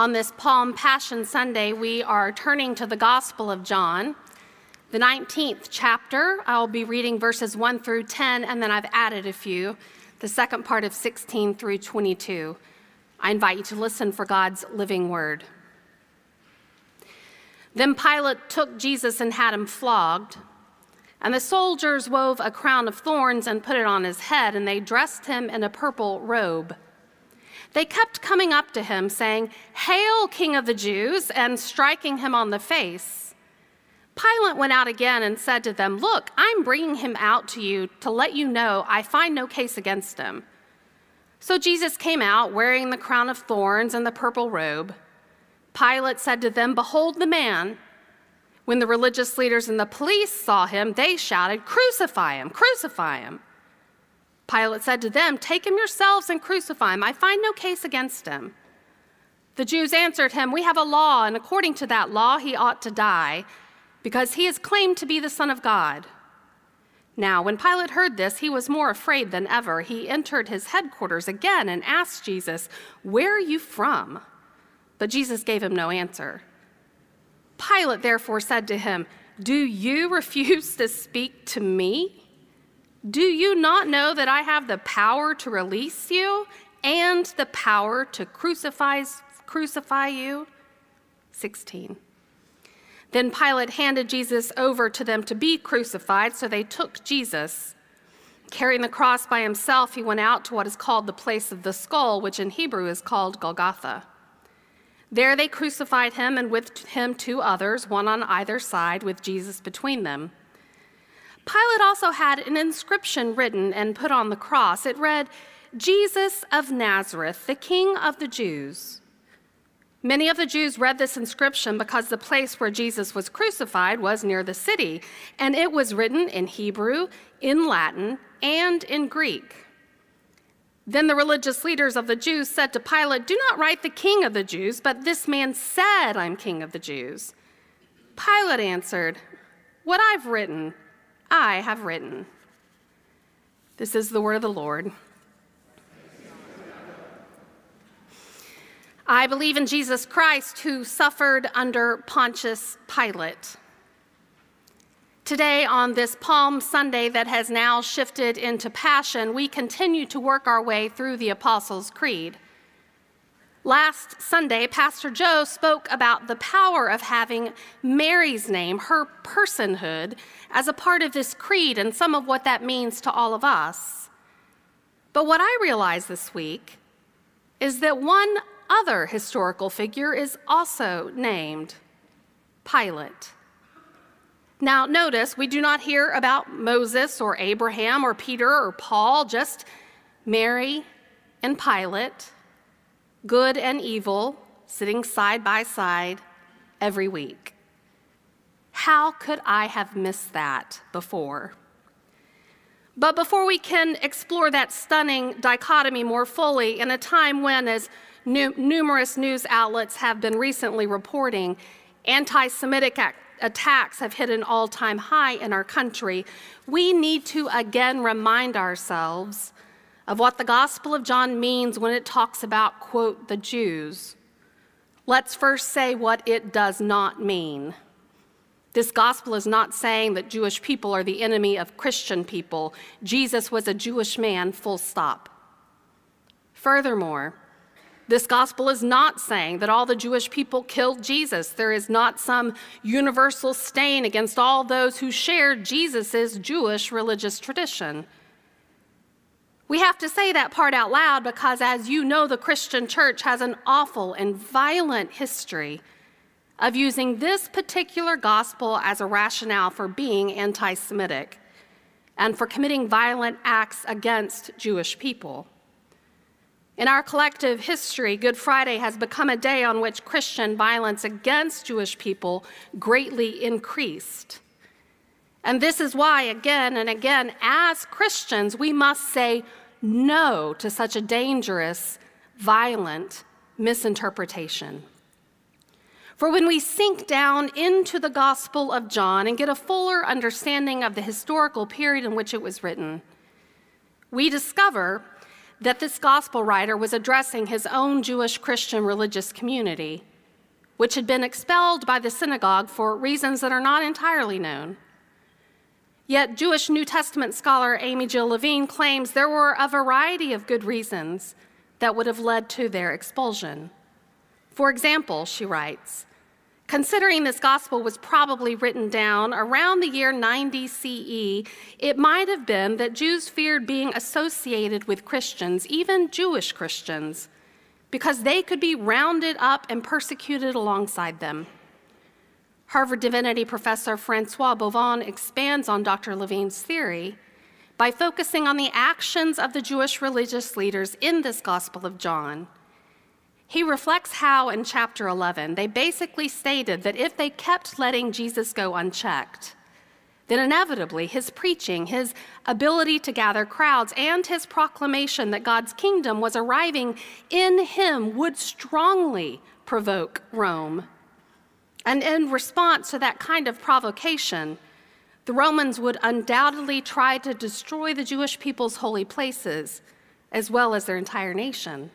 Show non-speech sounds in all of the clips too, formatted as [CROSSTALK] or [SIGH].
On this Palm Passion Sunday, we are turning to the Gospel of John, the 19th chapter. I'll be reading verses 1 through 10, and then I've added a few, the second part of 16 through 22. I invite you to listen for God's living word. Then Pilate took Jesus and had him flogged. And the soldiers wove a crown of thorns and put it on his head, and they dressed him in a purple robe. They kept coming up to him, saying, Hail, King of the Jews, and striking him on the face. Pilate went out again and said to them, Look, I'm bringing him out to you to let you know I find no case against him. So Jesus came out wearing the crown of thorns and the purple robe. Pilate said to them, Behold the man. When the religious leaders and the police saw him, they shouted, Crucify him, crucify him. Pilate said to them, Take him yourselves and crucify him. I find no case against him. The Jews answered him, We have a law, and according to that law, he ought to die, because he has claimed to be the Son of God. Now, when Pilate heard this, he was more afraid than ever. He entered his headquarters again and asked Jesus, Where are you from? But Jesus gave him no answer. Pilate therefore said to him, Do you [LAUGHS] refuse to speak to me? Do you not know that I have the power to release you and the power to crucify, crucify you? 16. Then Pilate handed Jesus over to them to be crucified, so they took Jesus. Carrying the cross by himself, he went out to what is called the place of the skull, which in Hebrew is called Golgotha. There they crucified him, and with him two others, one on either side, with Jesus between them. Pilate also had an inscription written and put on the cross. It read, Jesus of Nazareth, the King of the Jews. Many of the Jews read this inscription because the place where Jesus was crucified was near the city, and it was written in Hebrew, in Latin, and in Greek. Then the religious leaders of the Jews said to Pilate, Do not write the king of the Jews, but this man said, I'm king of the Jews. Pilate answered, What I've written, I have written. This is the word of the Lord. I believe in Jesus Christ, who suffered under Pontius Pilate. Today, on this Palm Sunday that has now shifted into Passion, we continue to work our way through the Apostles' Creed. Last Sunday, Pastor Joe spoke about the power of having Mary's name, her personhood, as a part of this creed and some of what that means to all of us. But what I realized this week is that one other historical figure is also named Pilate. Now, notice we do not hear about Moses or Abraham or Peter or Paul, just Mary and Pilate, good and evil, sitting side by side every week. How could I have missed that before? But before we can explore that stunning dichotomy more fully, in a time when, as nu- numerous news outlets have been recently reporting, anti Semitic attacks have hit an all time high in our country, we need to again remind ourselves of what the Gospel of John means when it talks about, quote, the Jews. Let's first say what it does not mean. This gospel is not saying that Jewish people are the enemy of Christian people. Jesus was a Jewish man, full stop. Furthermore, this gospel is not saying that all the Jewish people killed Jesus. There is not some universal stain against all those who shared Jesus' Jewish religious tradition. We have to say that part out loud because, as you know, the Christian church has an awful and violent history of using this particular gospel as a rationale for being anti Semitic and for committing violent acts against Jewish people. In our collective history, Good Friday has become a day on which Christian violence against Jewish people greatly increased. And this is why, again and again, as Christians, we must say no to such a dangerous, violent misinterpretation. For when we sink down into the Gospel of John and get a fuller understanding of the historical period in which it was written, we discover that this gospel writer was addressing his own Jewish Christian religious community, which had been expelled by the synagogue for reasons that are not entirely known. Yet, Jewish New Testament scholar Amy Jill Levine claims there were a variety of good reasons that would have led to their expulsion. For example, she writes, Considering this gospel was probably written down around the year 90 CE, it might have been that Jews feared being associated with Christians, even Jewish Christians, because they could be rounded up and persecuted alongside them. Harvard Divinity professor Francois Bovon expands on Dr. Levine's theory by focusing on the actions of the Jewish religious leaders in this Gospel of John he reflects how in chapter 11 they basically stated that if they kept letting Jesus go unchecked, then inevitably his preaching, his ability to gather crowds, and his proclamation that God's kingdom was arriving in him would strongly provoke Rome. And in response to that kind of provocation, the Romans would undoubtedly try to destroy the Jewish people's holy places as well as their entire nation.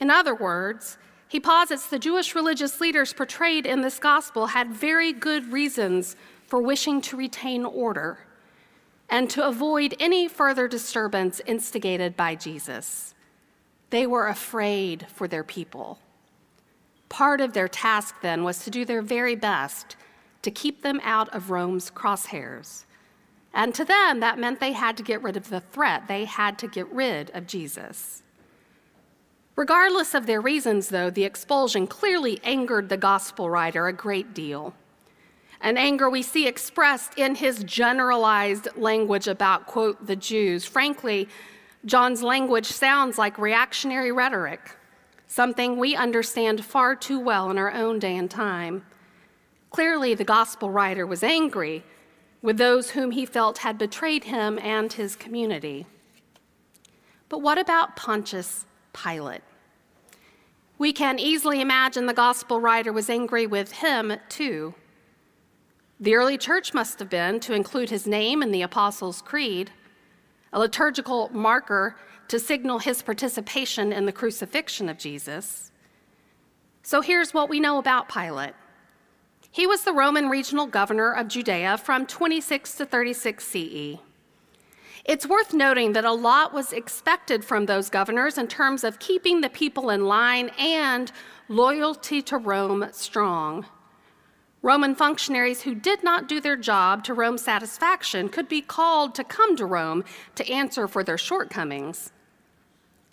In other words, he posits the Jewish religious leaders portrayed in this gospel had very good reasons for wishing to retain order and to avoid any further disturbance instigated by Jesus. They were afraid for their people. Part of their task then was to do their very best to keep them out of Rome's crosshairs. And to them, that meant they had to get rid of the threat, they had to get rid of Jesus. Regardless of their reasons, though, the expulsion clearly angered the gospel writer a great deal. An anger we see expressed in his generalized language about, quote, the Jews. Frankly, John's language sounds like reactionary rhetoric, something we understand far too well in our own day and time. Clearly, the gospel writer was angry with those whom he felt had betrayed him and his community. But what about Pontius Pilate. We can easily imagine the gospel writer was angry with him too. The early church must have been to include his name in the Apostles' Creed, a liturgical marker to signal his participation in the crucifixion of Jesus. So here's what we know about Pilate. He was the Roman regional governor of Judea from 26 to 36 CE. It's worth noting that a lot was expected from those governors in terms of keeping the people in line and loyalty to Rome strong. Roman functionaries who did not do their job to Rome's satisfaction could be called to come to Rome to answer for their shortcomings.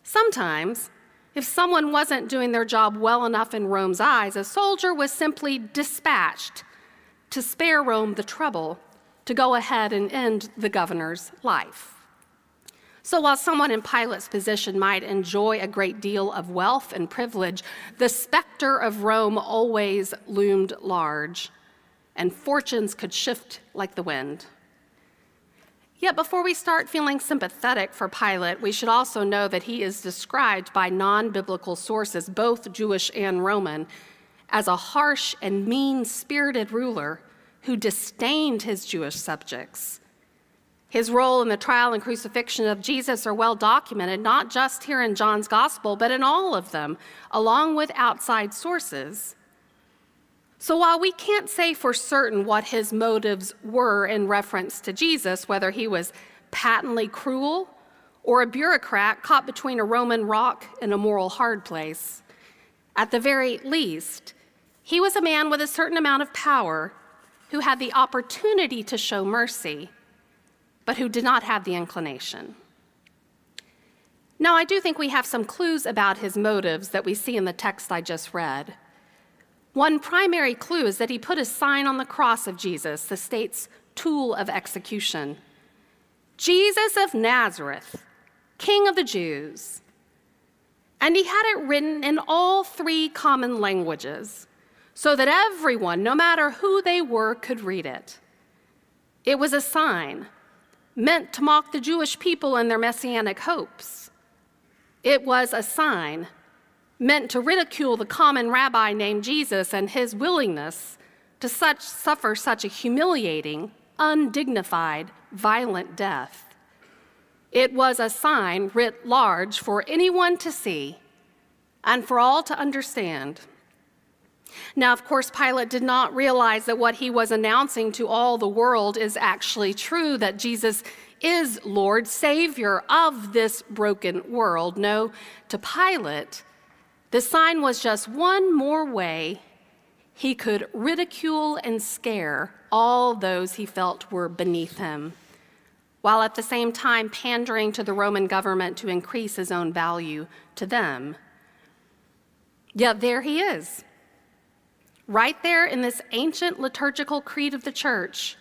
Sometimes, if someone wasn't doing their job well enough in Rome's eyes, a soldier was simply dispatched to spare Rome the trouble to go ahead and end the governor's life. So while someone in Pilate's position might enjoy a great deal of wealth and privilege, the specter of Rome always loomed large, and fortunes could shift like the wind. Yet before we start feeling sympathetic for Pilate, we should also know that he is described by non biblical sources, both Jewish and Roman, as a harsh and mean spirited ruler who disdained his Jewish subjects. His role in the trial and crucifixion of Jesus are well documented, not just here in John's gospel, but in all of them, along with outside sources. So while we can't say for certain what his motives were in reference to Jesus, whether he was patently cruel or a bureaucrat caught between a Roman rock and a moral hard place, at the very least, he was a man with a certain amount of power who had the opportunity to show mercy, but who did not have the inclination. Now, I do think we have some clues about his motives that we see in the text I just read. One primary clue is that he put a sign on the cross of Jesus, the state's tool of execution Jesus of Nazareth, King of the Jews. And he had it written in all three common languages so that everyone, no matter who they were, could read it. It was a sign meant to mock the Jewish people and their messianic hopes. It was a sign meant to ridicule the common rabbi named Jesus and his willingness to such, suffer such a humiliating, undignified, violent death. It was a sign writ large for anyone to see and for all to understand. Now, of course, Pilate did not realize that what he was announcing to all the world is actually true, that Jesus is Lord, Savior of this broken world. No, to Pilate, the sign was just one more way he could ridicule and scare all those he felt were beneath him, while at the same time pandering to the Roman government to increase his own value to them. Yet there he is, right there in this ancient liturgical creed of the church.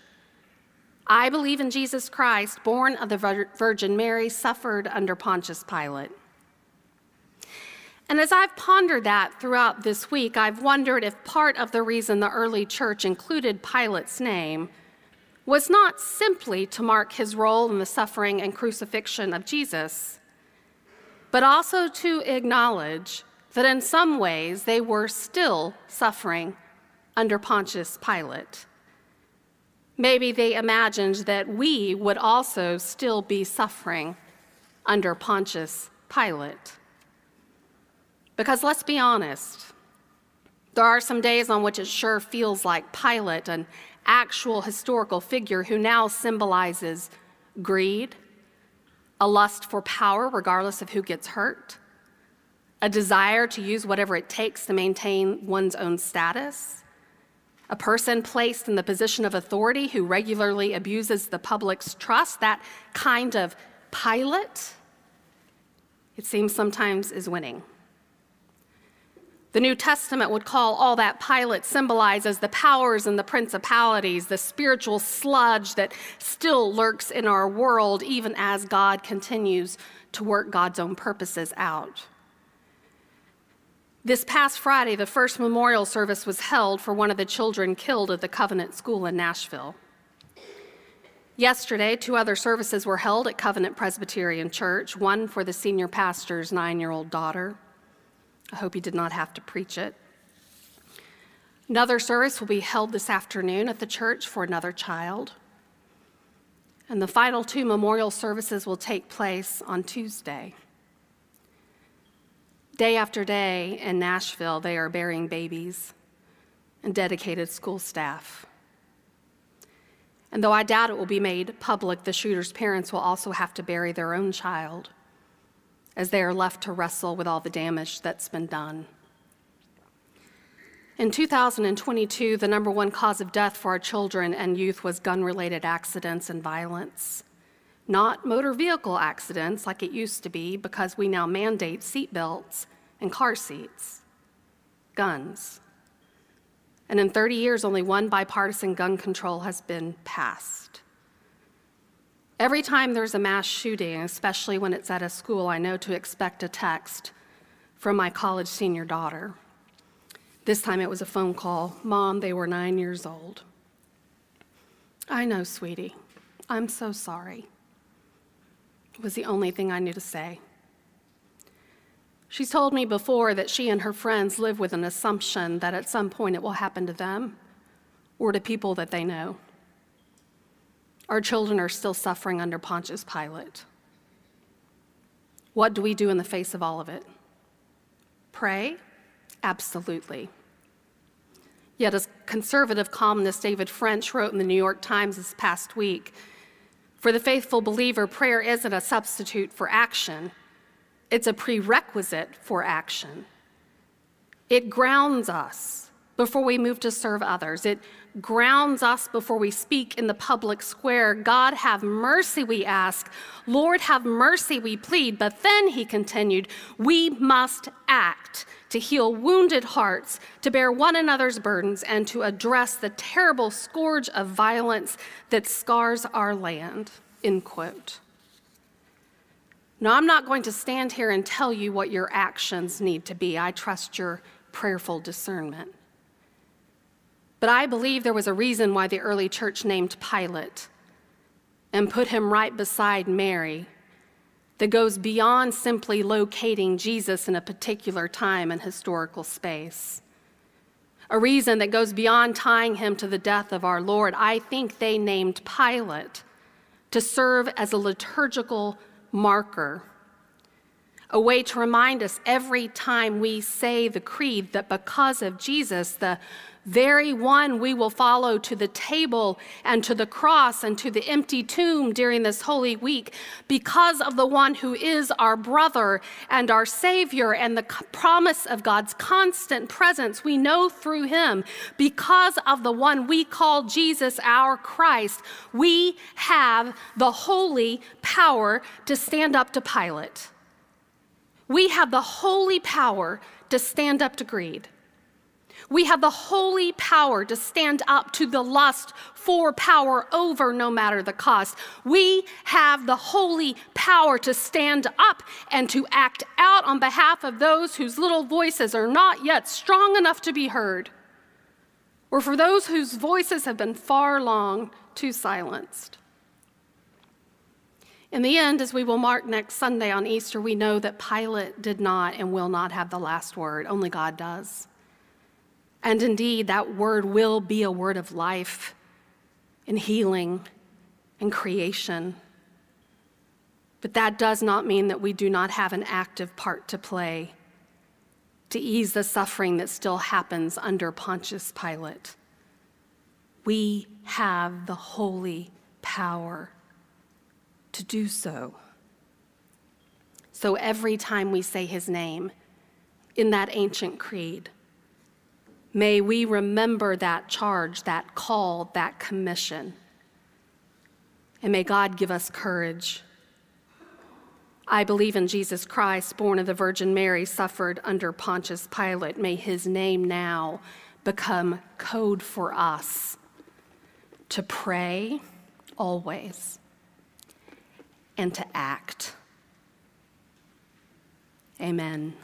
I believe in Jesus Christ, born of the Virgin Mary, suffered under Pontius Pilate. And as I've pondered that throughout this week, I've wondered if part of the reason the early church included Pilate's name was not simply to mark his role in the suffering and crucifixion of Jesus, but also to acknowledge that in some ways they were still suffering under Pontius Pilate. Maybe they imagined that we would also still be suffering under Pontius Pilate. Because let's be honest, there are some days on which it sure feels like Pilate, an actual historical figure who now symbolizes greed, a lust for power, regardless of who gets hurt, a desire to use whatever it takes to maintain one's own status, a person placed in the position of authority who regularly abuses the public's trust, that kind of Pilate, it seems sometimes is winning. The New Testament would call all that Pilate symbolizes the powers and the principalities, the spiritual sludge that still lurks in our world, even as God continues to work God's own purposes out. This past Friday, the first memorial service was held for one of the children killed at the Covenant School in Nashville. Yesterday, two other services were held at Covenant Presbyterian Church one for the senior pastor's nine year old daughter. I hope he did not have to preach it. Another service will be held this afternoon at the church for another child. And the final two memorial services will take place on Tuesday. Day after day in Nashville, they are burying babies and dedicated school staff. And though I doubt it will be made public, the shooter's parents will also have to bury their own child as they are left to wrestle with all the damage that's been done. In 2022, the number one cause of death for our children and youth was gun related accidents and violence not motor vehicle accidents like it used to be because we now mandate seatbelts and car seats, guns. And in 30 years, only one bipartisan gun control has been passed. Every time there's a mass shooting, especially when it's at a school, I know to expect a text from my college senior daughter. This time it was a phone call Mom, they were nine years old. I know, sweetie. I'm so sorry was the only thing I knew to say. She's told me before that she and her friends live with an assumption that at some point it will happen to them or to people that they know. Our children are still suffering under Pontius Pilate. What do we do in the face of all of it? Pray? Absolutely. Yet, as conservative columnist David French wrote in the New York Times this past week, for the faithful believer, prayer isn't a substitute for action, it's a prerequisite for action. It grounds us before we move to serve others. It grounds us before we speak in the public square. God, have mercy, we ask. Lord, have mercy, we plead. But then, he continued, we must act to heal wounded hearts, to bear one another's burdens, and to address the terrible scourge of violence that scars our land. End quote. Now, I'm not going to stand here and tell you what your actions need to be. I trust your prayerful discernment. But I believe there was a reason why the early church named Pilate and put him right beside Mary that goes beyond simply locating Jesus in a particular time and historical space. A reason that goes beyond tying him to the death of our Lord. I think they named Pilate to serve as a liturgical marker, a way to remind us every time we say the creed that because of Jesus, the very one we will follow to the table and to the cross and to the empty tomb during this holy week because of the one who is our brother and our Savior and the promise of God's constant presence. We know through him because of the one we call Jesus our Christ, we have the holy power to stand up to Pilate. We have the holy power to stand up to greed. We have the holy power to stand up to the lust for power over no matter the cost. We have the holy power to stand up and to act out on behalf of those whose little voices are not yet strong enough to be heard, or for those whose voices have been far long too silenced. In the end, as we will mark next Sunday on Easter, we know that Pilate did not and will not have the last word, only God does. And indeed, that word will be a word of life and healing and creation. But that does not mean that we do not have an active part to play to ease the suffering that still happens under Pontius Pilate. We have the holy power to do so. So every time we say his name in that ancient creed, May we remember that charge, that call, that commission. And may God give us courage. I believe in Jesus Christ, born of the Virgin Mary, suffered under Pontius Pilate. May his name now become code for us to pray always and to act. Amen.